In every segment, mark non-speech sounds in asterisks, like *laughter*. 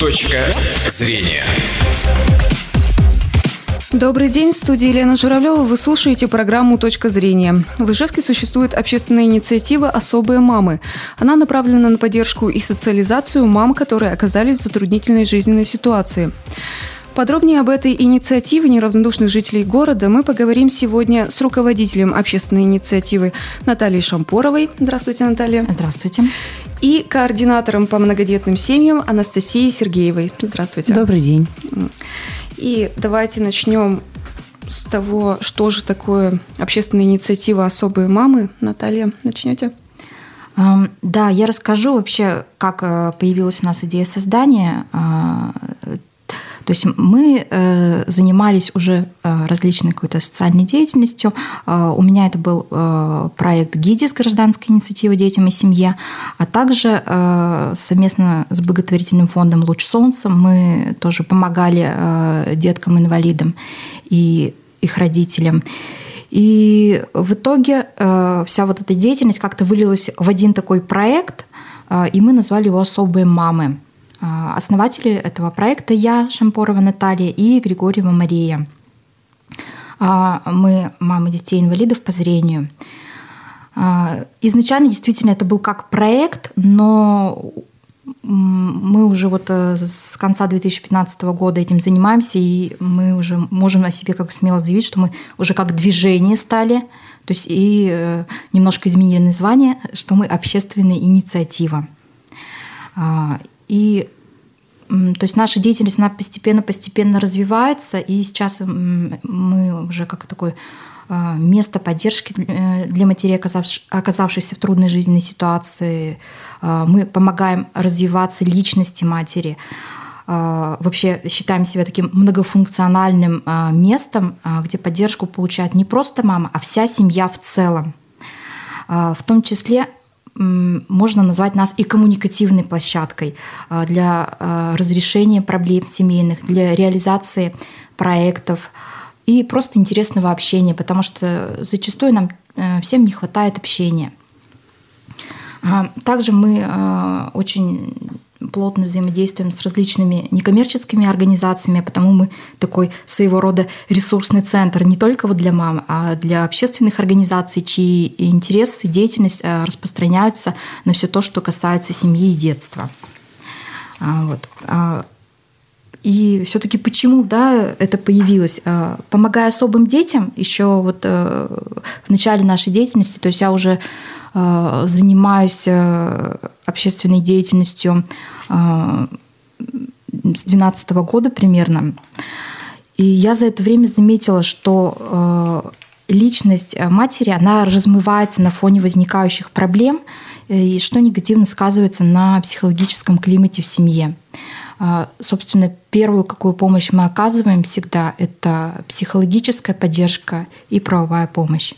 Точка зрения. Добрый день, в студии Елена Журавлева. Вы слушаете программу «Точка зрения». В Ижевске существует общественная инициатива «Особые мамы». Она направлена на поддержку и социализацию мам, которые оказались в затруднительной жизненной ситуации. Подробнее об этой инициативе неравнодушных жителей города мы поговорим сегодня с руководителем общественной инициативы Натальей Шампоровой. Здравствуйте, Наталья. Здравствуйте. И координатором по многодетным семьям Анастасией Сергеевой. Здравствуйте. Добрый день. И давайте начнем с того, что же такое общественная инициатива «Особые мамы». Наталья, начнете? Да, я расскажу вообще, как э, появилась у нас идея создания а, то есть мы э, занимались уже э, различной какой-то социальной деятельностью. Э, у меня это был проект ГИДИС, гражданская инициатива детям и семье, а также совместно с благотворительным фондом «Луч солнца» мы тоже помогали деткам-инвалидам и их родителям. И в итоге вся вот эта деятельность как-то вылилась в один такой проект, и мы назвали его «Особые мамы». А, основатели этого проекта я, Шампорова Наталья и Григорьева Мария. А, мы мамы детей-инвалидов по зрению. А, изначально действительно это был как проект, но мы уже вот э, с конца 2015 года этим занимаемся, и мы уже можем о себе как бы смело заявить, что мы уже как движение стали, то есть и э, немножко изменили название, что мы общественная инициатива. И то есть наша деятельность, она постепенно-постепенно развивается, и сейчас мы уже как такое а, место поддержки э, для матерей, оказавшихся в трудной жизненной ситуации. А, мы помогаем развиваться личности матери. А, вообще считаем себя таким многофункциональным местом, где поддержку получает не просто мама, а вся семья в целом. В том числе можно назвать нас и коммуникативной площадкой а, для а, разрешения проблем семейных, для реализации проектов и просто интересного общения, потому что зачастую нам э, всем не хватает общения. А, также мы очень плотно взаимодействуем с различными некоммерческими организациями, потому мы такой своего рода ресурсный центр не только вот для мам, а для общественных организаций, чьи интересы деятельность э, распространяются на все то, что касается семьи и детства. А, вот. А, и все-таки почему да, это появилось? А, помогая особым детям, еще вот э, в начале нашей деятельности, то есть я уже занимаюсь э, общественной деятельностью э, с 2012 года примерно. И я за это время заметила, что личность матери, она размывается на фоне возникающих проблем, и что негативно сказывается на психологическом климате в семье. Собственно, первую, какую помощь мы оказываем всегда, это психологическая поддержка и правовая помощь.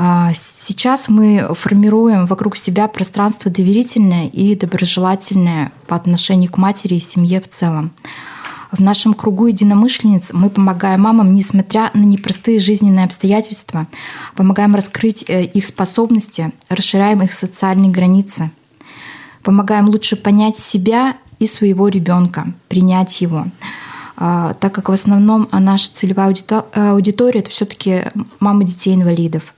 А, сейчас мы формируем вокруг себя пространство доверительное и доброжелательное по отношению к матери и семье в целом. В нашем кругу единомышленниц мы помогаем мамам, несмотря на непростые жизненные обстоятельства, помогаем раскрыть э, их способности, расширяем их социальные границы, помогаем лучше понять себя и своего ребенка, принять его. А, так как в основном наша целевая аудитория это все-таки мамы детей инвалидов.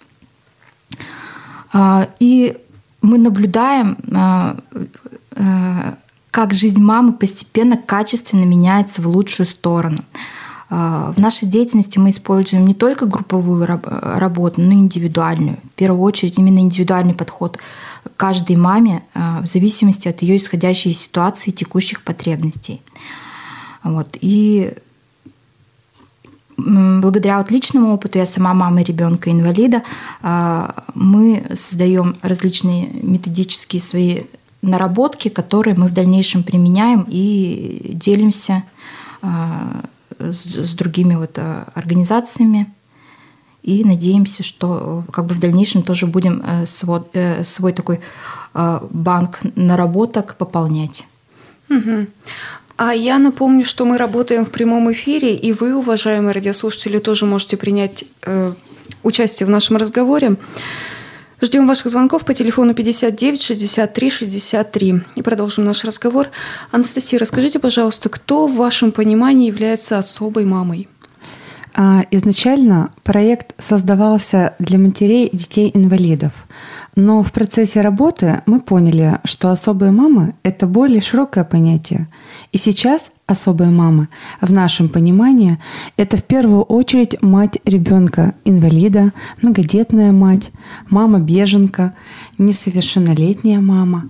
А, и мы наблюдаем, а, а, как жизнь мамы постепенно качественно меняется в лучшую сторону. В нашей деятельности мы используем не только групповую работу, но и индивидуальную. В первую очередь именно индивидуальный подход каждой маме в зависимости от ее исходящей ситуации и текущих потребностей. Вот. И благодаря вот личному опыту, я сама мама ребенка инвалида, а, мы создаем различные методические свои наработки, которые мы в дальнейшем применяем и делимся а, с другими вот а, организациями и надеемся, что как бы в дальнейшем тоже будем э, свой, э, свой такой банк наработок пополнять. Угу. А я напомню, что мы работаем в прямом эфире, и вы, уважаемые радиослушатели, тоже можете принять э, участие в нашем разговоре. Ждем ваших звонков по телефону 59 63 63. И продолжим наш разговор. Анастасия, расскажите, пожалуйста, кто в вашем понимании является особой мамой? А, изначально проект создавался для матерей детей-инвалидов. Но в процессе работы мы поняли, что особые мамы – это более широкое понятие. И сейчас особые мамы в нашем понимании – это в первую очередь мать ребенка инвалида, многодетная мать, мама-беженка, несовершеннолетняя мама,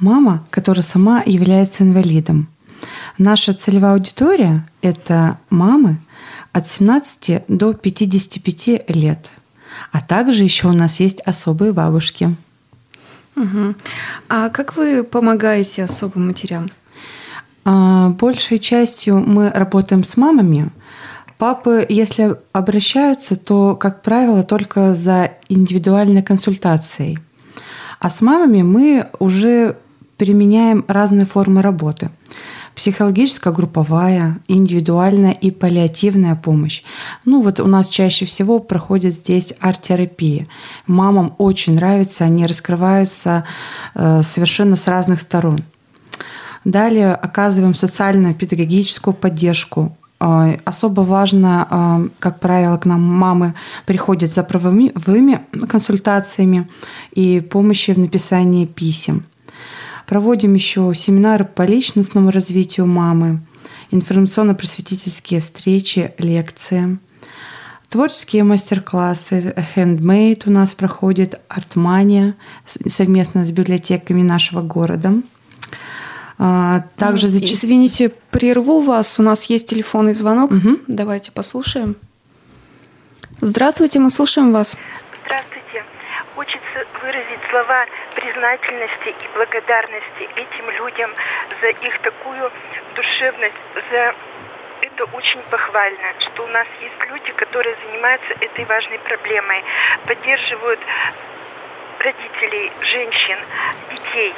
мама, которая сама является инвалидом. Наша целевая аудитория – это мамы от 17 до 55 лет – а также еще у нас есть особые бабушки. Угу. А как вы помогаете особым матерям? А, большей частью мы работаем с мамами. Папы, если обращаются, то, как правило, только за индивидуальной консультацией. А с мамами мы уже применяем разные формы работы психологическая групповая, индивидуальная и паллиативная помощь. Ну вот у нас чаще всего проходит здесь арт-терапия. Мамам очень нравится, они раскрываются э, совершенно с разных сторон. Далее оказываем социальную педагогическую поддержку. Э, особо важно, э, как правило, к нам мамы приходят за правовыми консультациями и помощью в написании писем. Проводим еще семинары по личностному развитию мамы, информационно-просветительские встречи, лекции. Творческие мастер-классы, handmade у нас проходит, артмания совместно с библиотеками нашего города. А, также зачис... Извините, прерву вас. У нас есть телефонный звонок. Угу. Давайте послушаем. Здравствуйте, мы слушаем вас. Слова признательности и благодарности этим людям за их такую душевность, за это очень похвально, что у нас есть люди, которые занимаются этой важной проблемой, поддерживают родителей, женщин, детей.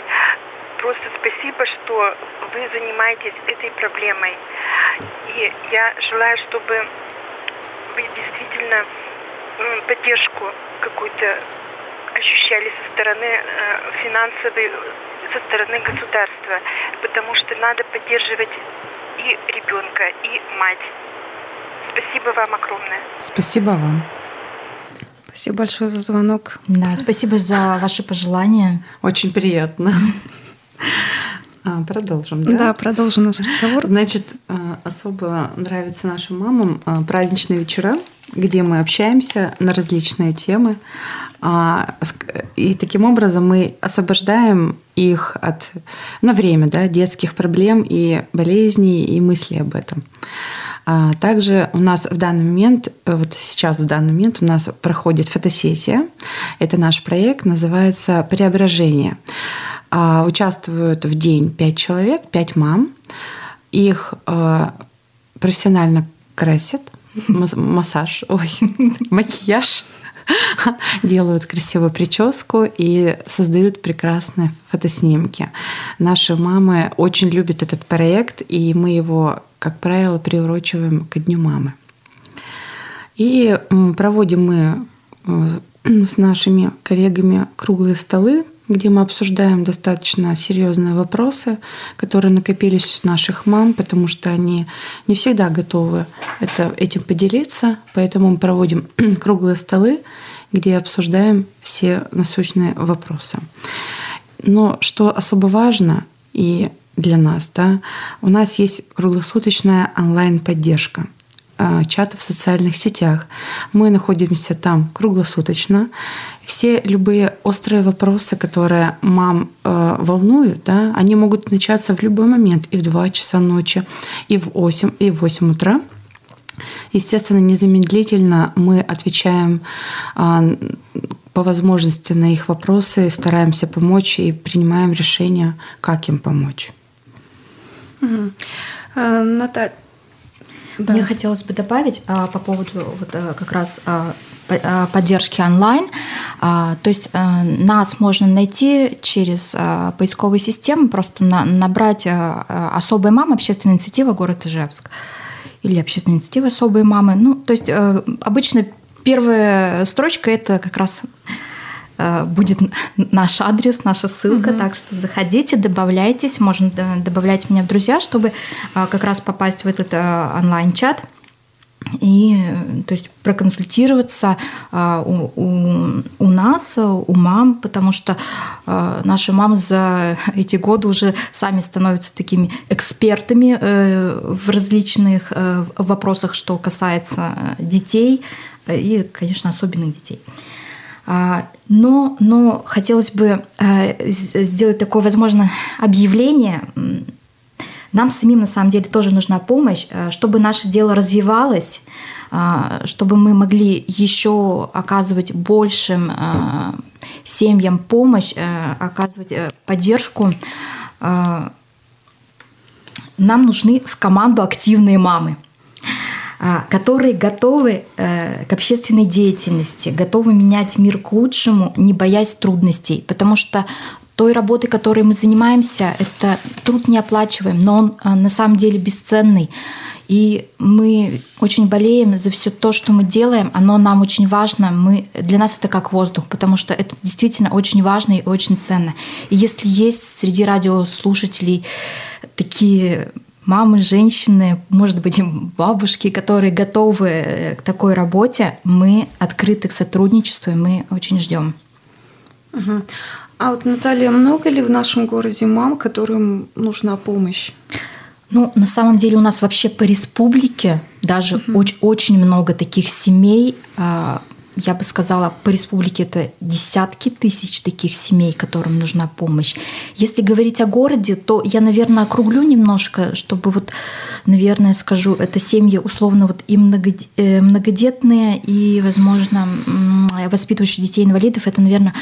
Просто спасибо, что вы занимаетесь этой проблемой. И я желаю, чтобы вы действительно поддержку какую-то ощущали со стороны э, финансовой, со стороны государства, потому что надо поддерживать и ребенка, и мать. Спасибо вам огромное. Спасибо вам. Спасибо большое за звонок. Да, спасибо за ваши пожелания. Очень приятно. А, продолжим, да? Да, продолжим наш разговор. Значит, а, особо нравится нашим мамам а, праздничные вечера, где мы общаемся на различные темы. А, и таким образом мы освобождаем их от, на время да, детских проблем и болезней и мыслей об этом. А также у нас в данный момент, вот сейчас в данный момент у нас проходит фотосессия. Это наш проект, называется «Преображение». А, участвуют в день пять человек, пять мам. Их профессионально красят, массаж, ой, *laughs* макияж *laughs* делают красивую прическу и создают прекрасные фотоснимки. Наши мамы очень любят этот проект, и мы его, как правило, приурочиваем к Дню мамы. И проводим мы э, с нашими коллегами круглые столы где мы обсуждаем достаточно серьезные вопросы, которые накопились у наших мам, потому что они не всегда готовы это, этим поделиться. Поэтому мы проводим *clears throat* круглые столы, где обсуждаем все насущные вопросы. Но что особо важно и для нас, да, у нас есть круглосуточная онлайн-поддержка – чатов в социальных сетях. Мы находимся там круглосуточно. Все любые острые вопросы, которые мам э, волнуют, да, они могут начаться в любой момент, и в 2 часа ночи, и в 8, и в 8 утра. Естественно, незамедлительно мы отвечаем э, по возможности на их вопросы, стараемся помочь и принимаем решение, как им помочь. Угу. Наталья, да. Мне хотелось бы добавить а, по поводу вот, а, как раз а, а поддержки онлайн. А, то есть а, нас можно найти через поисковые системы, просто набрать «Особая мама», общественная инициатива город Ижевск или общественная инициатива «Особые мамы». Ну, то есть обычно первая строчка – это как раз э, будет *laughs* наш адрес, наша ссылка, угу. так что заходите, добавляйтесь, можно добавлять меня в друзья, чтобы как раз попасть в этот онлайн-чат и то есть проконсультироваться у, у, у нас, у мам, потому что наши мамы за *laughs* эти годы уже сами становятся такими экспертами э, в различных э, вопросах, что касается детей и, конечно, особенных детей. А, но, но хотелось бы э, сделать такое, возможно, объявление нам самим на самом деле тоже нужна помощь, э, чтобы наше дело развивалось, э, чтобы мы могли еще оказывать большим э, семьям помощь, оказывать поддержку. Нам нужны в команду активные мамы которые готовы к общественной деятельности, готовы менять мир к лучшему, не боясь трудностей. Потому что той работы, которой мы занимаемся, это труд не оплачиваем, но он а, на самом деле бесценный. И мы очень болеем за все то, что мы делаем. Оно нам очень важно. Мы, для нас это как воздух, потому что это действительно очень важно и очень ценно. И если есть среди радиослушателей такие мамы, женщины, может быть, бабушки, которые готовы э, к такой работе, мы открыты к сотрудничеству, и мы очень ждем. Угу. А вот, Наталья, много ли в нашем городе мам, которым нужна помощь? Ну, на самом деле у нас вообще по республике даже угу. очень, очень много таких семей, а, я бы сказала, по республике это десятки тысяч таких семей, которым нужна помощь. Если говорить о городе, то я, наверное, округлю немножко, чтобы вот, наверное, скажу, это семьи условно вот и э, многодетные, и, возможно, воспитывающие детей инвалидов. Это, наверное,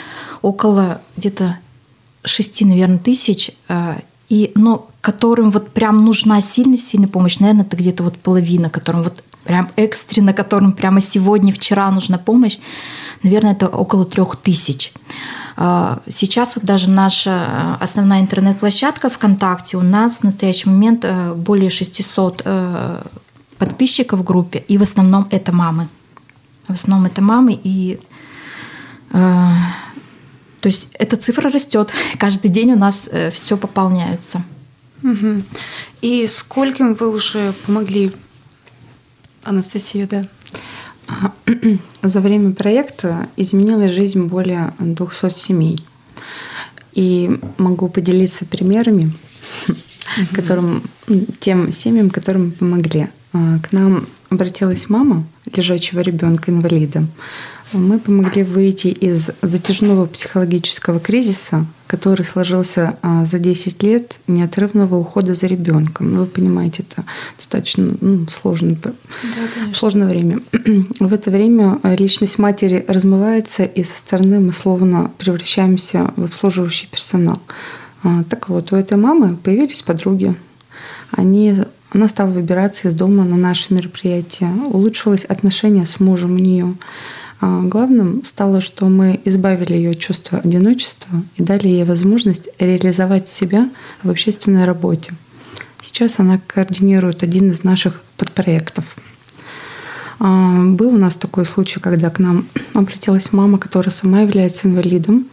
около где-то шести, наверное, тысяч э, и, но которым вот прям нужна сильная-сильная помощь, наверное, это где-то вот половина, которым вот прям экстренно, которым прямо сегодня, вчера нужна помощь, наверное, это около трех тысяч. А, сейчас вот даже наша основная интернет-площадка ВКонтакте, у нас в настоящий момент э, более 600 э, подписчиков в группе, и в основном это мамы. В основном это мамы, и э, то есть эта цифра растет. *laughs* Каждый день у нас все пополняются. Угу. И скольким вы уже помогли Анастасия, да. *clears throat* За время проекта изменилась жизнь более 200 семей. И могу поделиться примерами, которым, тем семьям, которым помогли. А, к нам обратилась мама лежачего ребенка инвалида мы помогли выйти из затяжного психологического кризиса, который сложился а, за 10 лет неотрывного ухода за ребенком. Ну, вы понимаете, это достаточно ну, сложно, да, сложное время. *clears throat* В это время личность матери размывается, и со стороны мы словно превращаемся в обслуживающий персонал. А, так вот, у этой мамы появились подруги. Они она стала выбираться из дома на наши мероприятия. Улучшилось отношение с мужем у нее. А главным стало, что мы избавили ее от чувства одиночества и дали ей возможность реализовать себя в общественной работе. Сейчас она координирует один из наших подпроектов. А, был у нас такой случай, когда к нам *clears throat* обратилась мама, которая сама является инвалидом,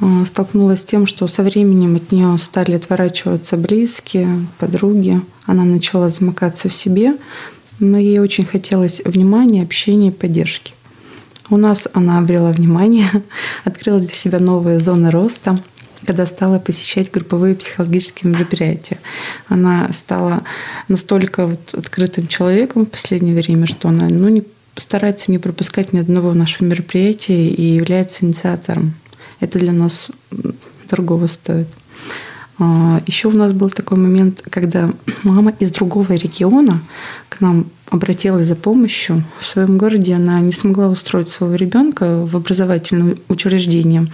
а, столкнулась с тем, что со временем от нее стали отворачиваться близкие, подруги. Она начала замыкаться в себе, но ей очень хотелось внимания, общения и поддержки. У нас она обрела внимание, *laughs* открыла для себя новые зоны роста, когда стала посещать групповые психологические мероприятия. Она стала настолько вот открытым человеком в последнее время, что она ну, не, старается не пропускать ни одного нашего мероприятия и является инициатором. Это для нас дорогого стоит. А, Еще у нас был такой момент, когда *clears throat* мама из другого региона к нам обратилась за помощью. В своем городе она не смогла устроить своего ребенка в образовательное учреждение.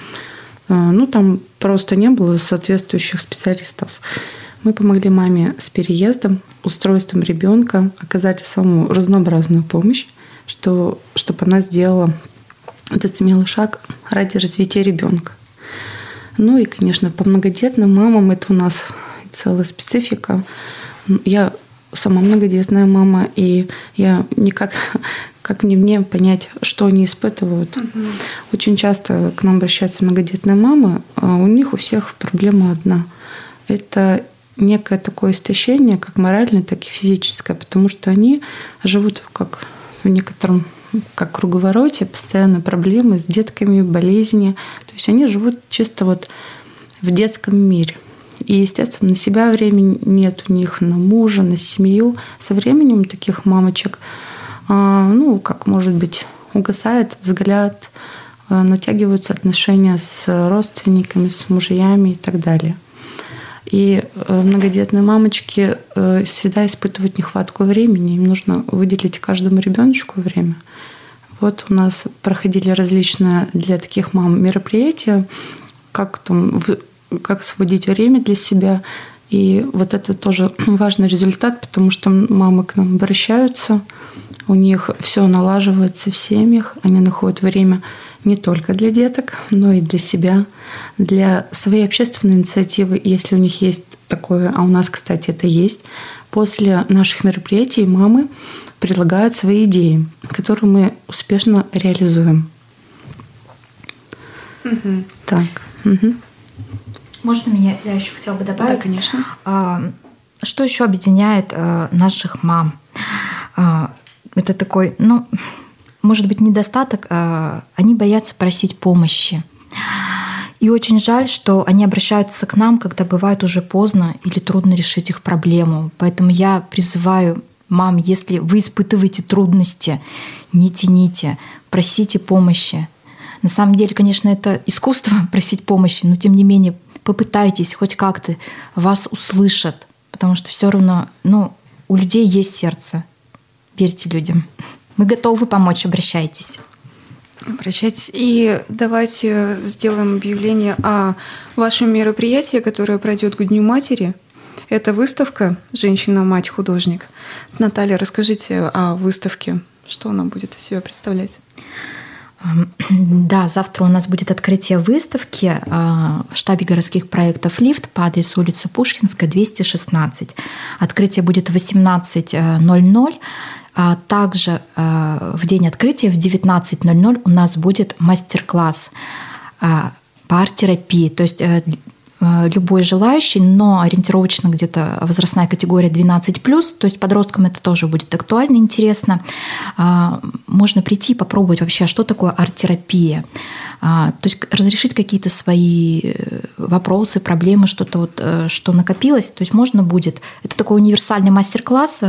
А, ну, там просто не было соответствующих специалистов. Мы помогли маме с переездом, устройством ребенка, оказали самую разнообразную помощь, что, чтобы она сделала этот смелый шаг ради развития ребенка. Ну и, конечно, по многодетным мамам это у нас целая специфика. Я сама многодетная мама, и я никак как мне мне понять, что они испытывают. Угу. Очень часто к нам обращаются многодетные мамы, а у них у всех проблема одна. Это некое такое истощение, как моральное, так и физическое, потому что они живут как в некотором как круговороте, постоянно проблемы с детками, болезни. То есть они живут чисто вот в детском мире. И, естественно, на себя времени нет у них, на мужа, на семью. Со временем таких мамочек, а, ну, как может быть, угасает взгляд, а, натягиваются отношения с родственниками, с мужьями и так далее. И э, многодетные мамочки э, всегда испытывают нехватку времени. Им нужно выделить каждому ребеночку время. Вот у нас проходили различные для таких мам мероприятия, как там как освободить время для себя. И вот это тоже *clears throat* важный результат, потому что мамы к нам обращаются, у них все налаживается в семьях, они находят время не только для деток, но и для себя, для своей общественной инициативы, если у них есть такое, а у нас, кстати, это есть. После наших мероприятий мамы предлагают свои идеи, которые мы успешно реализуем. Угу. Так. Угу. Можно меня, я еще хотела бы добавить? Да, конечно. А, что еще объединяет а, наших мам? А, это такой, ну, может быть, недостаток. Они боятся просить помощи. И очень жаль, что они обращаются к нам, когда бывает уже поздно или трудно решить их проблему. Поэтому я призываю мам, если вы испытываете трудности, не тяните, просите помощи. На самом деле, конечно, это искусство *laughs* просить помощи, но тем не менее попытайтесь хоть как-то вас услышат, потому что все равно, ну, у людей есть сердце. Верьте людям. Мы готовы помочь, обращайтесь. Обращайтесь. И давайте сделаем объявление о вашем мероприятии, которое пройдет к Дню матери. Это выставка «Женщина-мать художник». Наталья, расскажите о выставке. Что она будет из себя представлять? *clears throat* Да, завтра у нас будет открытие выставки а, в штабе городских проектов «Лифт» по адресу улицы Пушкинская, 216. Открытие будет в 18.00. А также а, в день открытия в 19.00 у нас будет мастер-класс по арт-терапии. То есть э, Э, любой желающий, но ориентировочно где-то возрастная категория 12+, то есть подросткам это тоже будет актуально, интересно. А, можно прийти и попробовать вообще, что такое арт-терапия. А, то есть разрешить какие-то свои э, вопросы, проблемы, что-то вот, э, что накопилось. То есть можно будет. Это такой универсальный мастер-класс,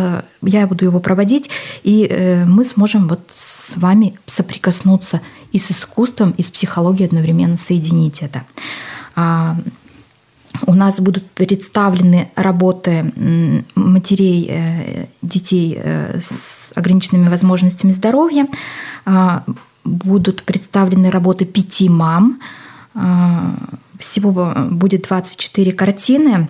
я буду его проводить, и мы сможем вот с вами соприкоснуться и с искусством, и с психологией одновременно соединить это. У нас будут представлены работы матерей э, детей э, с ограниченными возможностями здоровья. А, будут представлены работы пяти мам. А, всего будет 24 картины.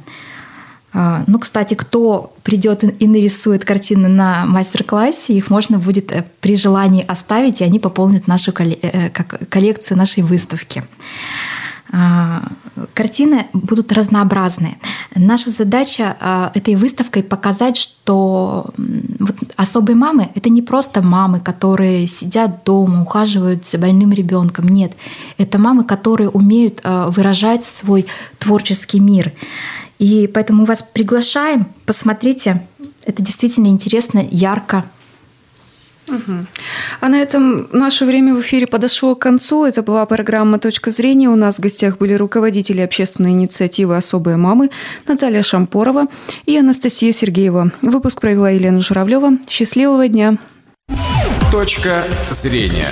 А, ну, кстати, кто придет и нарисует картины на мастер-классе, их можно будет э, при желании оставить, и они пополнят нашу коллекцию нашей выставки. А, картины будут разнообразные. Наша задача а, этой выставкой показать, что вот особые мамы — это не просто мамы, которые сидят дома, ухаживают за больным ребенком. Нет, это мамы, которые умеют а, выражать свой творческий мир. И поэтому мы вас приглашаем, посмотрите, это действительно интересно, ярко, А на этом наше время в эфире подошло к концу. Это была программа «Точка зрения». У нас в гостях были руководители общественной инициативы «Особые мамы» Наталья Шампорова и Анастасия Сергеева. Выпуск провела Елена Журавлева. Счастливого дня! «Точка зрения»